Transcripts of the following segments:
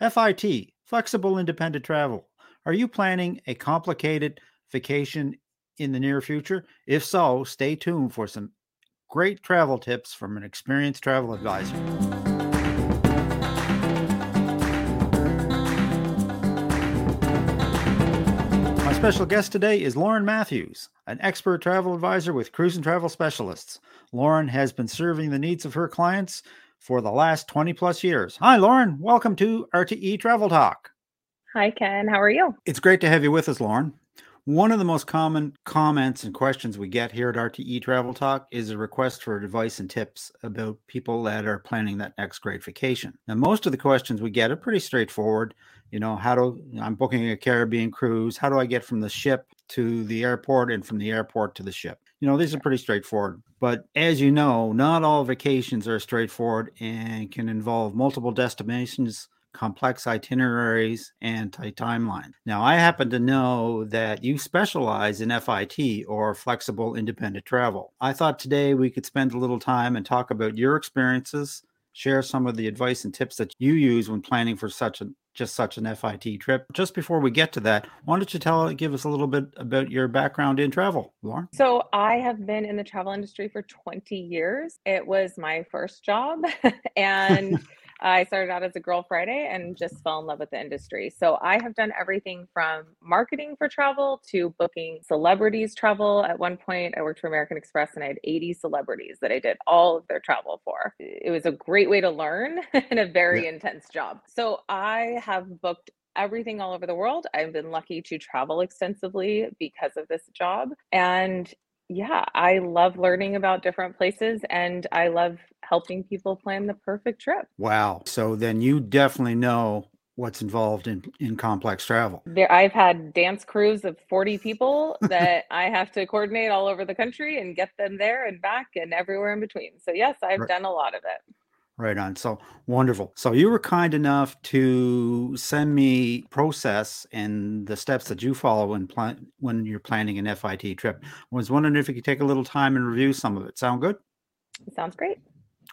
FIT, Flexible Independent Travel. Are you planning a complicated vacation in the near future? If so, stay tuned for some great travel tips from an experienced travel advisor. My special guest today is Lauren Matthews, an expert travel advisor with Cruise and Travel Specialists. Lauren has been serving the needs of her clients for the last 20 plus years. Hi, Lauren. Welcome to RTE Travel Talk. Hi, Ken. How are you? It's great to have you with us, Lauren. One of the most common comments and questions we get here at RTE Travel Talk is a request for advice and tips about people that are planning that next great vacation. Now, most of the questions we get are pretty straightforward. You know, how do I'm booking a Caribbean cruise? How do I get from the ship to the airport and from the airport to the ship? You know, these are pretty straightforward. But as you know, not all vacations are straightforward and can involve multiple destinations, complex itineraries, and tight timeline. Now, I happen to know that you specialize in FIT or flexible independent travel. I thought today we could spend a little time and talk about your experiences, share some of the advice and tips that you use when planning for such a just such an FIT trip. Just before we get to that, why don't you tell give us a little bit about your background in travel, Lauren? So I have been in the travel industry for 20 years. It was my first job and I started out as a girl Friday and just fell in love with the industry. So I have done everything from marketing for travel to booking celebrities travel. At one point, I worked for American Express and I had 80 celebrities that I did all of their travel for. It was a great way to learn and a very yeah. intense job. So I have booked everything all over the world. I've been lucky to travel extensively because of this job. And yeah, I love learning about different places and I love helping people plan the perfect trip. Wow. So then you definitely know what's involved in in complex travel. There I've had dance crews of 40 people that I have to coordinate all over the country and get them there and back and everywhere in between. So yes, I've right. done a lot of it. Right on. So wonderful. So you were kind enough to send me process and the steps that you follow when plan when you're planning an FIT trip. I was wondering if you could take a little time and review some of it. Sound good? Sounds great.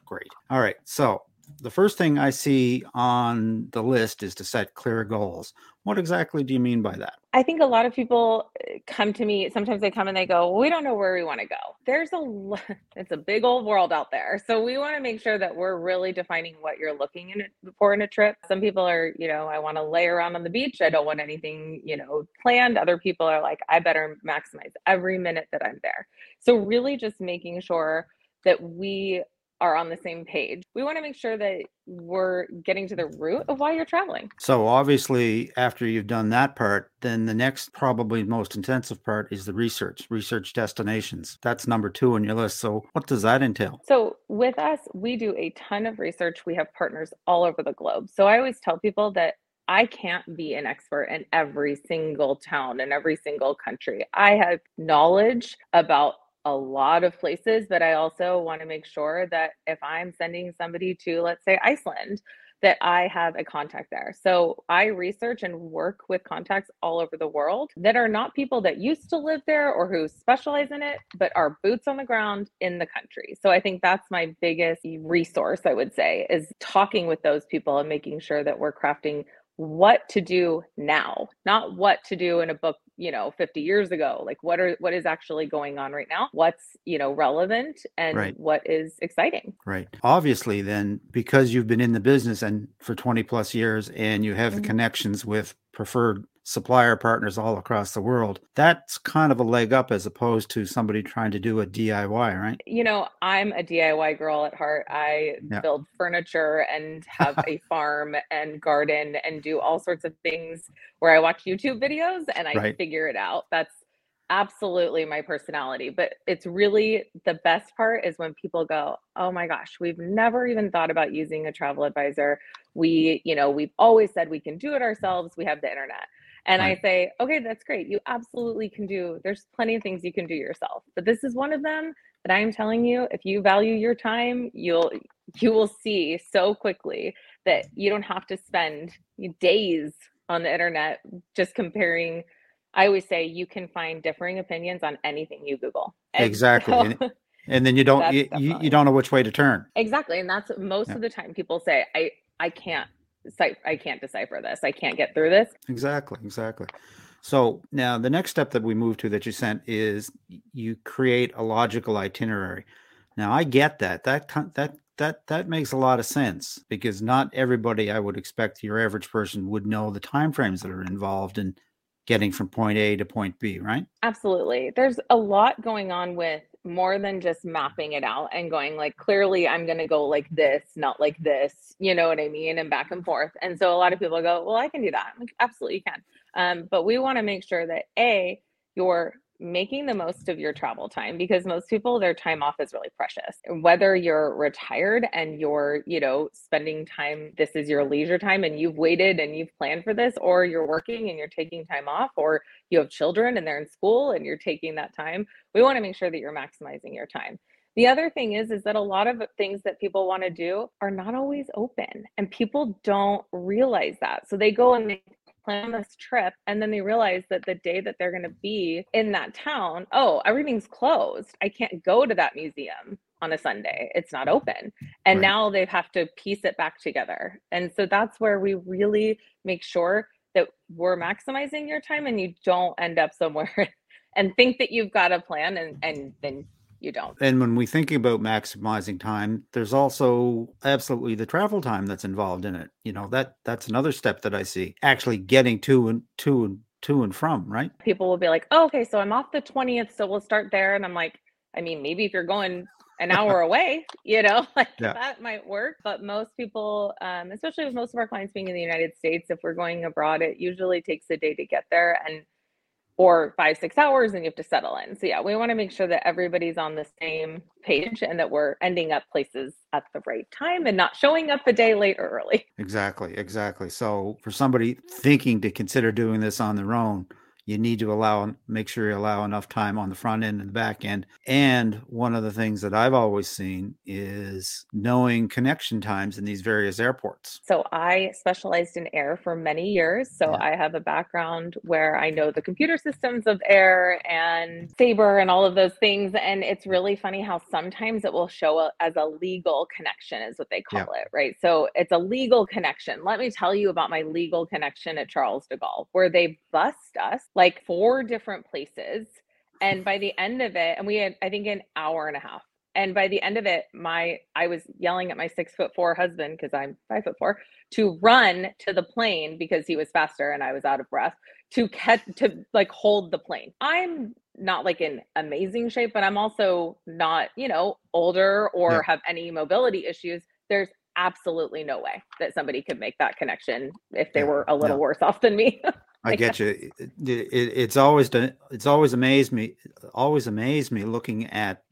Great. All right. So the first thing I see on the list is to set clear goals. What exactly do you mean by that? I think a lot of people uh, come to me. Sometimes they come and they go, well, "We don't know where we want to go." There's a it's a big old world out there, so we want to make sure that we're really defining what you're looking in for in a trip. Some people are, you know, I want to lay around on the beach. I don't want anything, you know, planned. Other people are like, I better maximize every minute that I'm there. So really, just making sure that we are on the same page. We want to make sure that we're getting to the root of why you're traveling. So, obviously, after you've done that part, then the next, probably most intensive part is the research, research destinations. That's number two on your list. So, what does that entail? So, with us, we do a ton of research. We have partners all over the globe. So, I always tell people that I can't be an expert in every single town in every single country. I have knowledge about a lot of places, but I also want to make sure that if I'm sending somebody to, let's say, Iceland, that I have a contact there. So I research and work with contacts all over the world that are not people that used to live there or who specialize in it, but are boots on the ground in the country. So I think that's my biggest resource, I would say, is talking with those people and making sure that we're crafting what to do now, not what to do in a book, you know, 50 years ago. Like what are what is actually going on right now? What's, you know, relevant and right. what is exciting. Right. Obviously then because you've been in the business and for 20 plus years and you have mm-hmm. the connections with preferred supplier partners all across the world. That's kind of a leg up as opposed to somebody trying to do a DIY, right? You know, I'm a DIY girl at heart. I yeah. build furniture and have a farm and garden and do all sorts of things where I watch YouTube videos and I right. figure it out. That's absolutely my personality but it's really the best part is when people go oh my gosh we've never even thought about using a travel advisor we you know we've always said we can do it ourselves we have the internet and right. I say, okay, that's great. You absolutely can do, there's plenty of things you can do yourself. But this is one of them that I am telling you, if you value your time, you'll you will see so quickly that you don't have to spend days on the internet just comparing. I always say you can find differing opinions on anything you Google. And exactly. So, and, and, then you don't you, you, don't know which way to turn. Exactly. And that's most yeah. of the time people say, I I can't I can't decipher this. I can't get through this. Exactly, exactly. So now the next step that we move to that you sent is you create a logical itinerary. Now I get that. That that that that makes a lot of sense because not everybody I would expect your average person would know the timeframes that are involved in getting from point A to point B, right? Absolutely. There's a lot going on with more than just mapping it out and going like clearly I'm going to go like this, not like this, you know what I mean, and back and forth. And so a lot of people go, "Well, I can do that." I'm like, "Absolutely, you can." Um, but we want to make sure that a you're making the most of your travel time because most people their time off is really precious. Whether you're retired and you're you know spending time this is your leisure time and you've waited and you've planned for this or you're working and you're taking time off or you have children and they're in school and you're taking that time we want to make sure that you're maximizing your time. The other thing is is that a lot of things that people want to do are not always open and people don't realize that. So they go and they plan this trip and then they realize that the day that they're going to be in that town oh everything's closed. I can't go to that museum on a sunday. It's not open. And right. now they have to piece it back together. And so that's where we really make sure that we're maximizing your time and you don't end up somewhere and think that you've got a plan and and then you don't. And when we think about maximizing time, there's also absolutely the travel time that's involved in it. You know, that that's another step that I see. Actually getting to and to and to and from, right? People will be like, oh, okay, so I'm off the 20th, so we'll start there. And I'm like, I mean, maybe if you're going an hour away, you know, like yeah. that might work. But most people, um, especially with most of our clients being in the United States, if we're going abroad, it usually takes a day to get there. And or five, six hours and you have to settle in. So, yeah, we want to make sure that everybody's on the same page and that we're ending up places at the right time and not showing up a day late or early. Exactly. Exactly. So, for somebody thinking to consider doing this on their own, you need to allow make sure you allow enough time on the front end and the back end. And one of the things that i've always seen is knowing connection times in these various airports. So i specialized in air for many years. So yeah. i have a background where i know the computer systems of air and sabre and all of those things. And it's really funny how sometimes it will show as a legal connection is what they call yeah. it right? So it's a legal connection. Let me tell you about my legal connection at charles de gaulle where they bust us like four different places. And by the end of it, and we had, I think, an hour and a half. And by the end of it, my I was yelling at my six foot four husband because I'm five foot four to run to the plane because he was faster and I was out of breath to catch to like hold the plane. I'm not like in amazing shape, but I'm also not, you know, older or yeah. have any mobility issues. There's absolutely no way that somebody could make that connection if they were a little yeah. worse off than me. I get you. It, it, it's always done. It's always amazed me. Always amazed me looking at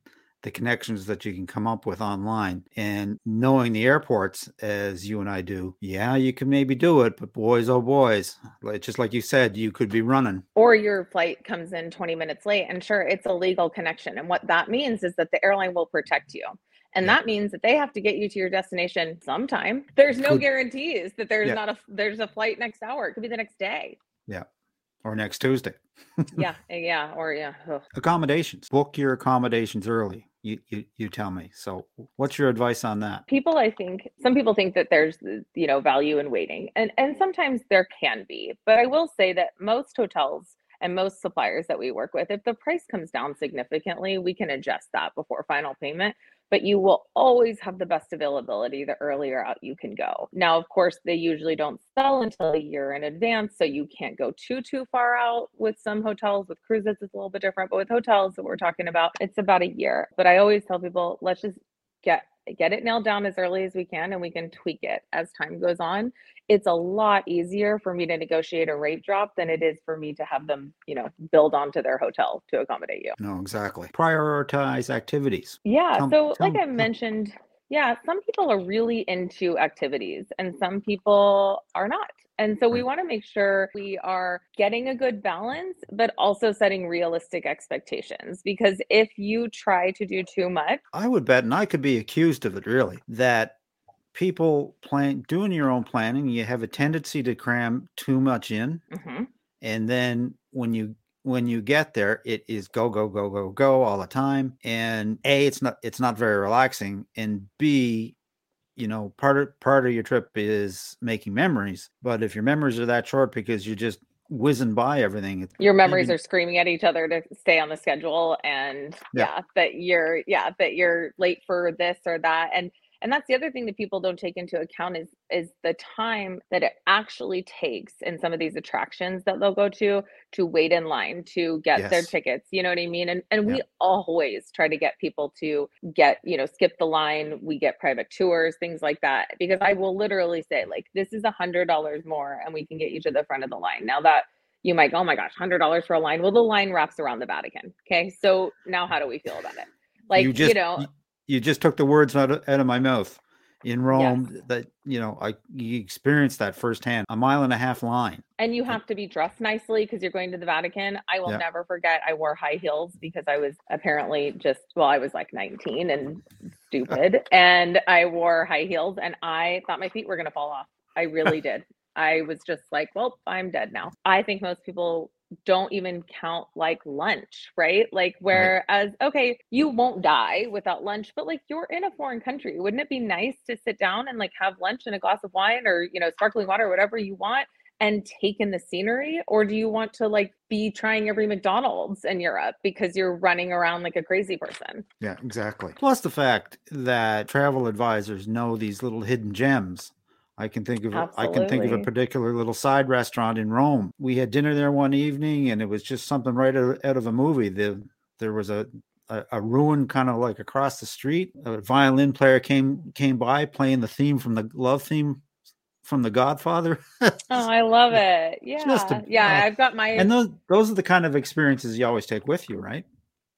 the connections that you can come up with online and knowing the airports as you and I do. Yeah, you can maybe do it, but boys, oh boys, like, just like you said, you could be running. Or your flight comes in 20 minutes late, and sure, it's a legal connection. And what that means is that the airline will protect you. And yeah. that means that they have to get you to your destination sometime. There's no guarantees that there's yeah. not a there's a flight next hour. It could be the next day. Yeah. Or next Tuesday. yeah. Eh, yeah. Or yeah. Ugh. Accommodations. Book your accommodations early. You, you you tell me. So what's your advice on that? People I think some people think that there's you know value in waiting. And and sometimes there can be. But I will say that most hotels and most suppliers that we work with, if the price comes down significantly, we can adjust that before final payment but you will always have the best availability the earlier out you can go. Now, of course, they usually don't sell until a year in advance, so you can't go too too far out with some hotels. With cruises, it's a little bit different, but with hotels that we're talking about, it's about a year. But I always tell people, let's just get get it nailed down as early as we can and we can tweak it as time goes on it's a lot easier for me to negotiate a rate drop than it is for me to have them you know build onto their hotel to accommodate you. No exactly. Prioritize activities. Yeah tell, so tell, like i mentioned yeah some people are really into activities and some people are not. And so we want to make sure we are getting a good balance, but also setting realistic expectations. Because if you try to do too much, I would bet, and I could be accused of it really, that people plan doing your own planning, you have a tendency to cram too much in. Mm-hmm. And then when you when you get there it is go go go go go all the time and a it's not it's not very relaxing and b you know, part of part of your trip is making memories. But if your memories are that short because you're just whizzing by everything, your memories maybe... are screaming at each other to stay on the schedule, and yeah. yeah, that you're yeah that you're late for this or that, and and that's the other thing that people don't take into account is is the time that it actually takes in some of these attractions that they'll go to to wait in line to get yes. their tickets you know what i mean? And and yeah. we always try to get people to get you know skip the line we get private tours things like that because i will literally say like this is a hundred dollars more and we can get you to the front of the line. Now that you might go oh my gosh hundred dollars for a line. Well the line wraps around the vatican okay? So now how do we feel about it? Like you, just, you know you just took the words out of, out of my mouth. In Rome yes. that you know I you experienced that firsthand a mile and a half line. And you have to be dressed nicely because you're going to the Vatican. I will yeah. never forget I wore high heels because I was apparently just well I was like 19 and stupid and I wore high heels and I thought my feet were going to fall off. I really did. I was just like well I'm dead now. I think most people don't even count like lunch, right? Like, whereas, right. okay, you won't die without lunch, but like you're in a foreign country. Wouldn't it be nice to sit down and like have lunch and a glass of wine or, you know, sparkling water, or whatever you want? and take in the scenery or do you want to like be trying every McDonald's in Europe because you're running around like a crazy person? Yeah, exactly. Plus the fact that travel advisors know these little hidden gems I can think of Absolutely. I can think of a particular little side restaurant in Rome. We had dinner there one evening, and it was just something right out of a movie. The there was a a, a ruin kind of like across the street. A violin player came came by playing the theme from the love theme from The Godfather. oh, I love it. Yeah, a, yeah. Uh, I've got my and those those are the kind of experiences you always take with you, right?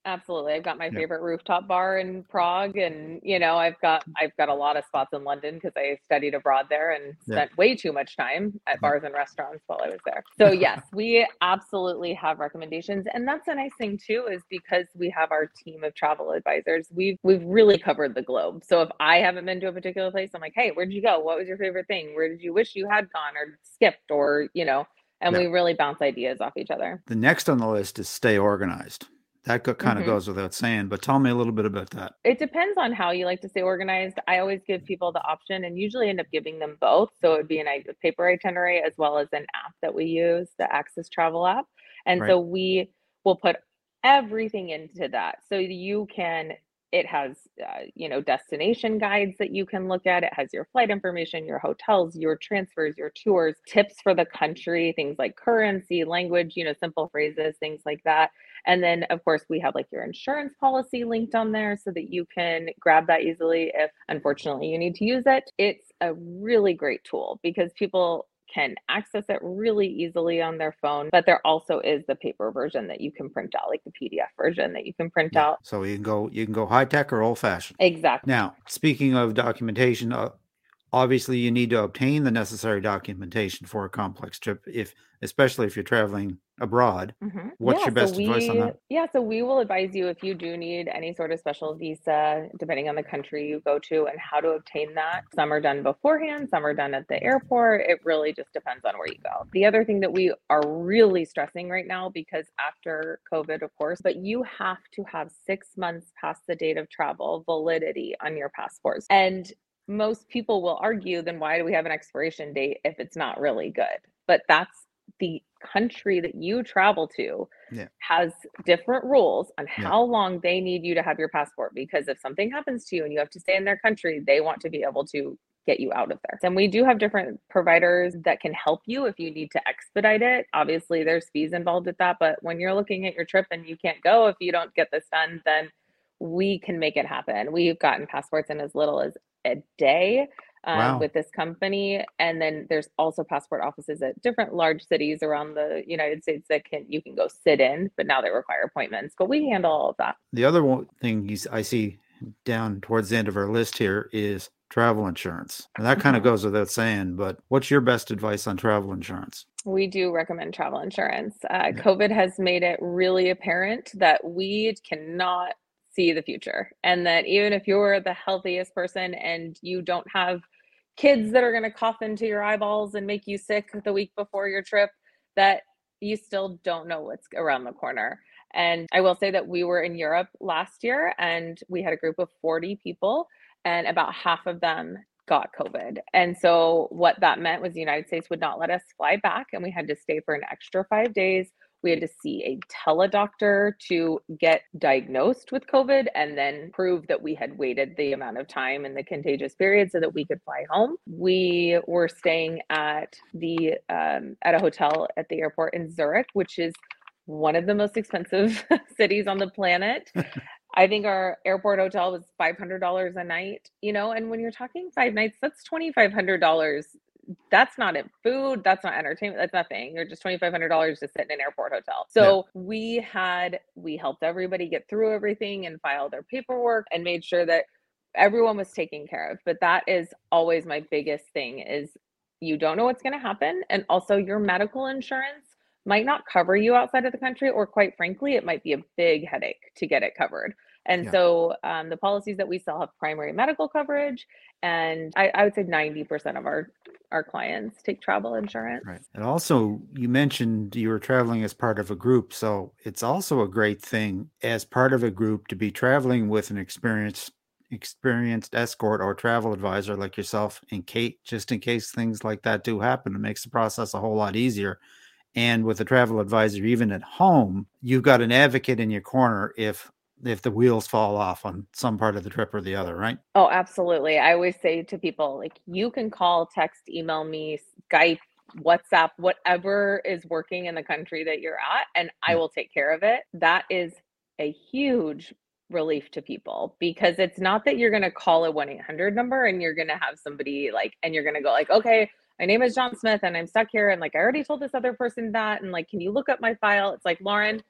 Absolutely. I've got my favorite rooftop bar in Prague and you know, I've got mm. I've got a lot of spots in London because I studied abroad there and spent yeah. way too much time at mm-hmm. bars and restaurants while I was there. So yes, we absolutely have recommendations and that's a nice thing too is because we have our team of travel advisors. We've we've really covered the globe. So if I haven't been to a particular place, I'm like, "Hey, where'd you go? What was your favorite thing? Where did you wish you had gone or skipped or, you know, and yeah. we really bounce ideas off each other. The next on the list is stay organized. That kind of mm-hmm. goes without saying, but tell me a little bit about that. It depends on how you like to stay organized. I always give people the option and usually end up giving them both. So it would be an a paper itinerary as well as an app that we use, the Axus Travel app. And right. so we will put everything into that. So you can it has uh, you know destination guides that you can look at it has your flight information your hotels your transfers your tours tips for the country things like currency language you know simple phrases things like that and then, of course, we have like your insurance policy linked on there so that you can grab that easily if unfortunately you need to use it. It's a really great tool because people can access it really easily on their phone, but there also is the paper version that you can print out, like the PDF version that you can print yeah. out. So you can go you can go high tech or old fashioned. Exactly. Now, speaking of documentation, uh, obviously you need to obtain the necessary documentation for a complex trip if especially if you're traveling abroad. Mm-hmm. what's yeah, your best so we, advice on that? yeah so we will advise you if you do need any sort of special visa depending on the country you go to and how to obtain that. Some are done beforehand some are done at the airport. It really just depends on where you go. The other thing that we are really stressing right now because after covid of course but you have to have six months past the date of travel validity on your passports and most people will argue then why do we have an expiration date if it's not really good but that's the country that you travel to yeah. has different rules on how yeah. long they need you to have your passport because if something happens to you and you have to stay in their country they want to be able to get you out of there. And we do have different providers that can help you if you need to expedite it. Obviously, there's fees involved with that, but when you're looking at your trip and you can't go if you don't get this done, then we can make it happen. We've gotten passports in as little as a day um, wow. with this company and then there's also passport offices at different large cities around the united states that can you can go sit in but now they require appointments but we handle all of that the other one thing i see down towards the end of our list here is travel insurance and that kind of mm-hmm. goes without saying but what's your best advice on travel insurance we do recommend travel insurance. Uh, yeah. COVID has made it really apparent that we cannot see the future and that even if you're the healthiest person and you don't have kids that are going to cough into your eyeballs and make you sick the week before your trip that you still don't know what's around the corner and i will say that we were in europe last year and we had a group of 40 people and about half of them got COVID. And so what that meant was the United States would not let us fly back and we had to stay for an extra 5 days. We had to see a teledoctor to get diagnosed with COVID and then prove that we had waited the amount of time in the contagious period so that we could fly home. We were staying at the um, at a hotel at the airport in Zurich, which is one of the most expensive cities on the planet. I think our airport hotel was $500 a night, you know, and when you're talking five nights, that's $2,500. That's not it. Food, that's not entertainment, that's nothing. You're just $2,500 to sit in an airport hotel. So yeah. we had, we helped everybody get through everything and file their paperwork and made sure that everyone was taken care of. But that is always my biggest thing is you don't know what's going to happen. And also your medical insurance might not cover you outside of the country, or quite frankly, it might be a big headache to get it covered. And yeah. so um, the policies that we sell have primary medical coverage, and I, I, would say 90% of our our clients take travel insurance. Right. And also, you mentioned you were traveling as part of a group, so it's also a great thing as part of a group to be traveling with an experienced experienced escort or travel advisor like yourself in case just in case things like that do happen it makes the process a whole lot easier and with a travel advisor, even at home, you've got an advocate in your corner if if the wheels fall off on some part of the trip or the other, right? Oh, absolutely. I always say to people, like, you can call, text, email me, Skype, WhatsApp, whatever is working in the country that you're at, and I will take care of it. That is a huge relief to people because it's not that you're going to call a 1-800 number and you're going to have somebody like and you're going to go like okay my name is John Smith and I'm stuck here. And like, I already told this other person that. And like, can you look up my file? It's like, Lauren,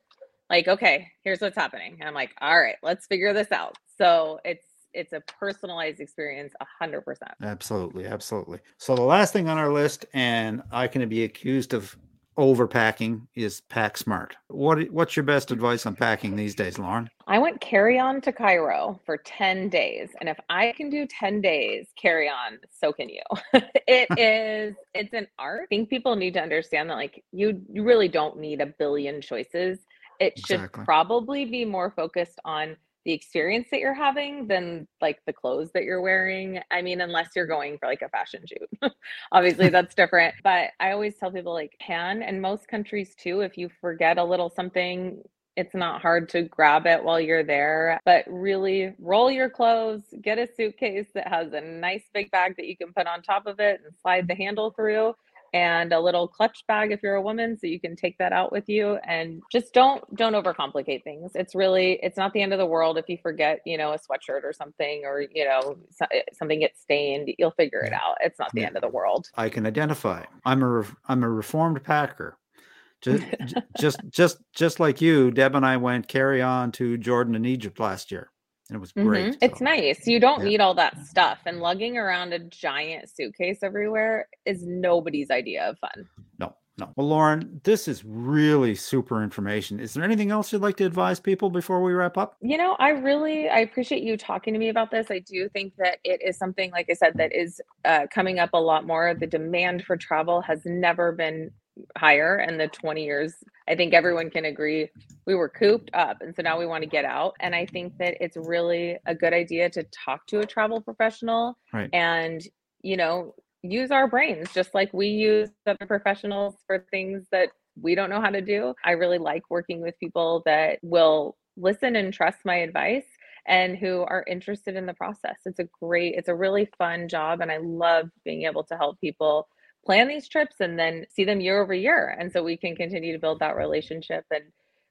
like, okay, here's what's happening. And I'm like, all right, let's figure this out. So it's, it's a personalized experience 100% absolutely absolutely so the last thing on our list and i can be accused of overpacking is pack smart. What what's your best advice on packing these days, Lauren? I went carry on to Cairo for 10 days. And if I can do 10 days carry on, so can you. it is it's an art. I think people need to understand that like you you really don't need a billion choices. It should probably be more focused on the experience that you're having than like the clothes that you're wearing. I mean, unless you're going for like a fashion shoot. Obviously, that's different. But I always tell people like can and most countries too, if you forget a little something, it's not hard to grab it while you're there, but really roll your clothes, get a suitcase that has a nice big bag that you can put on top of it and slide the handle through and a little clutch bag if you're a woman so you can take that out with you and just don't don't overcomplicate things. It's really it's not the end of the world if you forget you know a sweatshirt or something or you know eh, something gets stained you'll figure it out. It's not the yeah. end of the world. I can identify. I'm a i'm a reformed packer. Just just just just like you deb and i went carry on to jordan and egypt last year and it was great. Mm-hmm. It's nice. You don't yeah. need all that stuff, and lugging around a giant suitcase everywhere is nobody's idea of fun. No, no. Well, Lauren, this is really super information. Is there anything else you'd like to advise people before we wrap up? You know, I really I appreciate you talking to me about this. I do think that it is something, like I said, that is uh, coming up a lot more. The demand for travel has never been higher and the 20 years. I think everyone can agree we were cooped up and so now we want to get out and I think that it's really a good idea to talk to a travel professional right. and you know use our brains just like we use other professionals for things that we don't know how to do. I really like working with people that will listen and trust my advice and who are interested in the process. It's a great, it's a really fun job. And I love being able to help people plan these trips and then see them year over year. And so we can continue to build that relationship and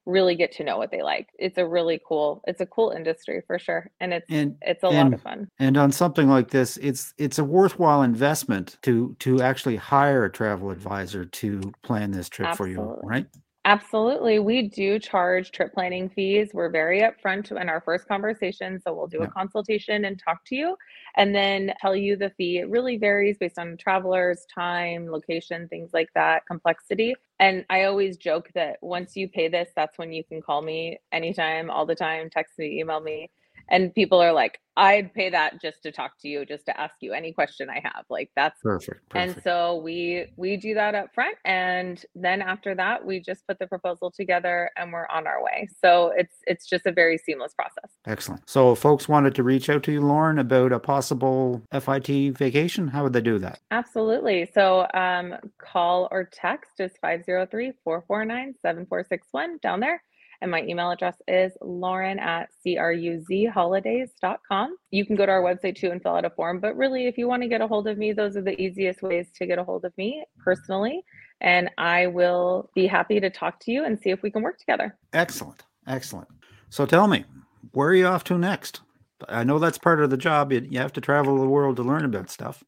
really get to know what they like. It's a really cool, it's a cool industry for sure. And it's and, it's a and, lot of fun. And on something like this, it's it's a worthwhile investment to to actually hire a travel advisor to plan this trip Absolutely. for you, right? Absolutely. We do charge trip planning fees. We're very upfront in our first conversation. So we'll do yeah. a consultation and talk to you and then tell you the fee. It really varies based on travelers, time, location, things like that, complexity. And I always joke that once you pay this, that's when you can call me anytime, all the time, text me, email me and people are like i'd pay that just to talk to you just to ask you any question i have. Like that's perfect, perfect. and so we we do that up front and then after that we just put the proposal together and we're on our way. So it's it's just a very seamless process. Excellent. So if folks wanted to reach out to you lauren about a possible fit vacation how would they do that? Absolutely. So um, call or text is 503-449-7461 down there and my email address is lauren at cruzholidays.com. You can go to our website too and fill out a form. But really, if you want to get a hold of me, those are the easiest ways to get a hold of me personally. And I will be happy to talk to you and see if we can work together. Excellent. Excellent. So tell me, where are you off to next? I know that's part of the job. You have to travel the world to learn about stuff.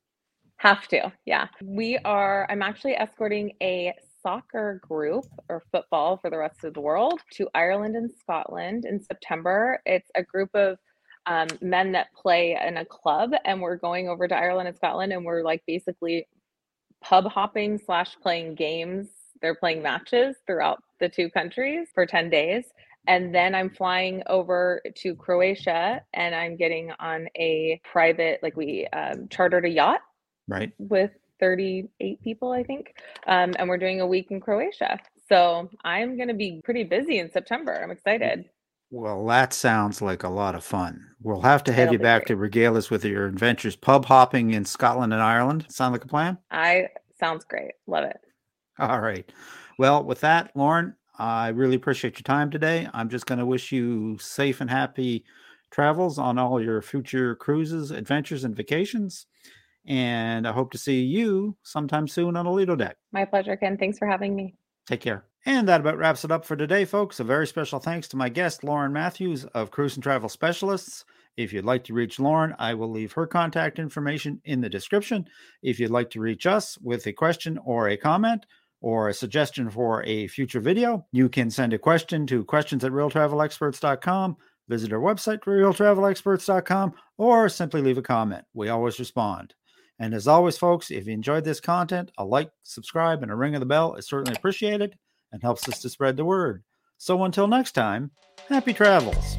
Have to, yeah. We are, I'm actually escorting a soccer group or football for the rest of the world to Ireland and Scotland in September. It's a group of um, men that play in a club, and we're going over to Ireland and Scotland, and we're like basically pub hopping slash playing games. They're playing matches throughout the two countries for 10 days. And then I'm flying over to Croatia and I'm getting on a private, like we um, chartered a yacht right with 38 people, I think. Um, and we're doing a week in Croatia. So I'm going to be pretty busy in September. I'm excited. Well, that sounds like a lot of fun. We'll have to have It'll you back great. to regale us with your adventures pub hopping in Scotland and Ireland. Sound like a plan? I sounds great. Love it. All right. Well, with that, Lauren, I really appreciate your time today. I'm just going to wish you safe and happy travels on all your future cruises, adventures, and vacations. And I hope to see you sometime soon on a Lido deck. My pleasure, Ken. Thanks for having me. Take care. And that about wraps it up for today, folks. A very special thanks to my guest, Lauren Matthews of Cruise and Travel Specialists. If you'd like to reach Lauren, I will leave her contact information in the description. If you'd like to reach us with a question or a comment, or a suggestion for a future video, you can send a question to questions at realtravelexperts.com, visit our website, realtravelexperts.com, or simply leave a comment. We always respond. And as always, folks, if you enjoyed this content, a like, subscribe, and a ring of the bell is certainly appreciated and helps us to spread the word. So until next time, happy travels.